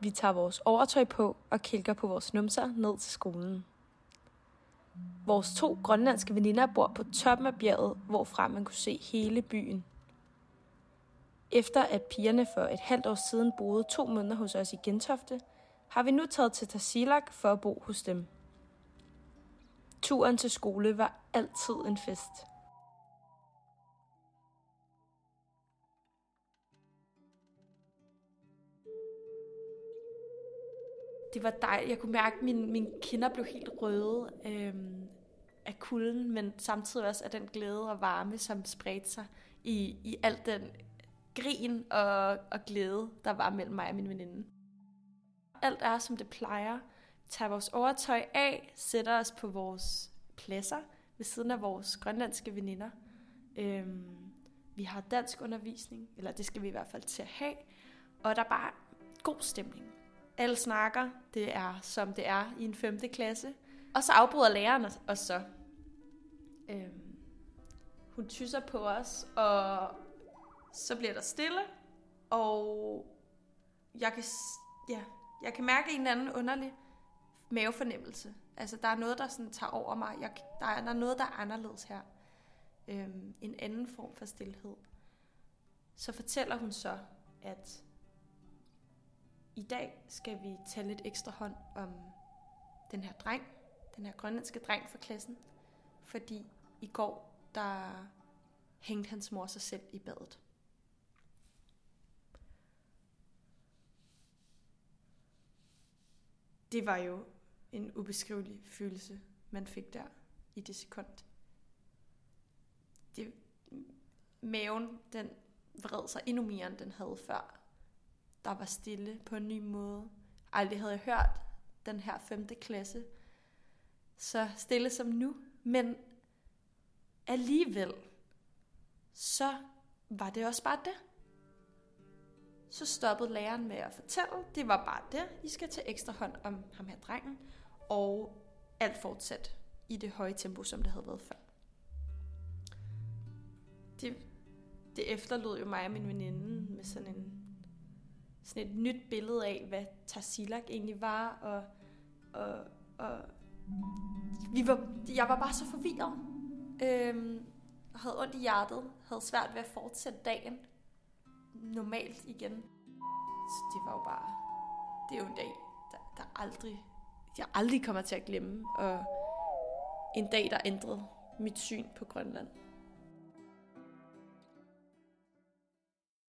Vi tager vores overtøj på og kigger på vores numser ned til skolen. Vores to grønlandske veninder bor på toppen af bjerget, hvorfra man kunne se hele byen. Efter at pigerne for et halvt år siden boede to måneder hos os i Gentofte, har vi nu taget til Tarsilak for at bo hos dem. Turen til skole var altid en fest. Det var dejligt. Jeg kunne mærke, at mine, mine kinder blev helt røde øhm, af kulden, men samtidig også af den glæde og varme, som spredte sig i, i al den grin og, og glæde, der var mellem mig og min veninde. Alt er, som det plejer. Vi tager vores overtøj af, sætter os på vores pladser ved siden af vores grønlandske veninder. Øhm, vi har dansk undervisning, eller det skal vi i hvert fald til at have. Og der er bare god stemning. Alle snakker, det er som det er i en 5. klasse. Og så afbryder læreren os så. Øhm, hun tysser på os, og så bliver der stille, og jeg kan, ja, jeg kan mærke en eller anden underlig mavefornemmelse. Altså, der er noget, der sådan tager over mig. Jeg, der, er, der er noget, der er anderledes her. Øhm, en anden form for stillhed. Så fortæller hun så, at i dag skal vi tage lidt ekstra hånd om den her dreng, den her grønlandske dreng fra klassen, fordi i går, der hængte hans mor sig selv i badet. Det var jo en ubeskrivelig følelse, man fik der i det sekund. Det, maven, den vred sig endnu mere, end den havde før. Der var stille på en ny måde. Aldrig havde jeg hørt den her femte klasse så stille som nu. Men alligevel, så var det også bare det. Så stoppede læreren med at fortælle, det var bare det, I skal tage ekstra hånd om ham her drengen, og alt fortsat i det høje tempo, som det havde været før. Det, det efterlod jo mig og min veninde med sådan en sådan et nyt billede af, hvad Tarsilak egentlig var, og, og, og vi var, jeg var bare så forvirret. Øhm, havde ondt i hjertet, havde svært ved at fortsætte dagen normalt igen. Så det var jo bare, det er jo en dag, der, der aldrig, jeg aldrig kommer til at glemme, og en dag, der ændrede mit syn på Grønland.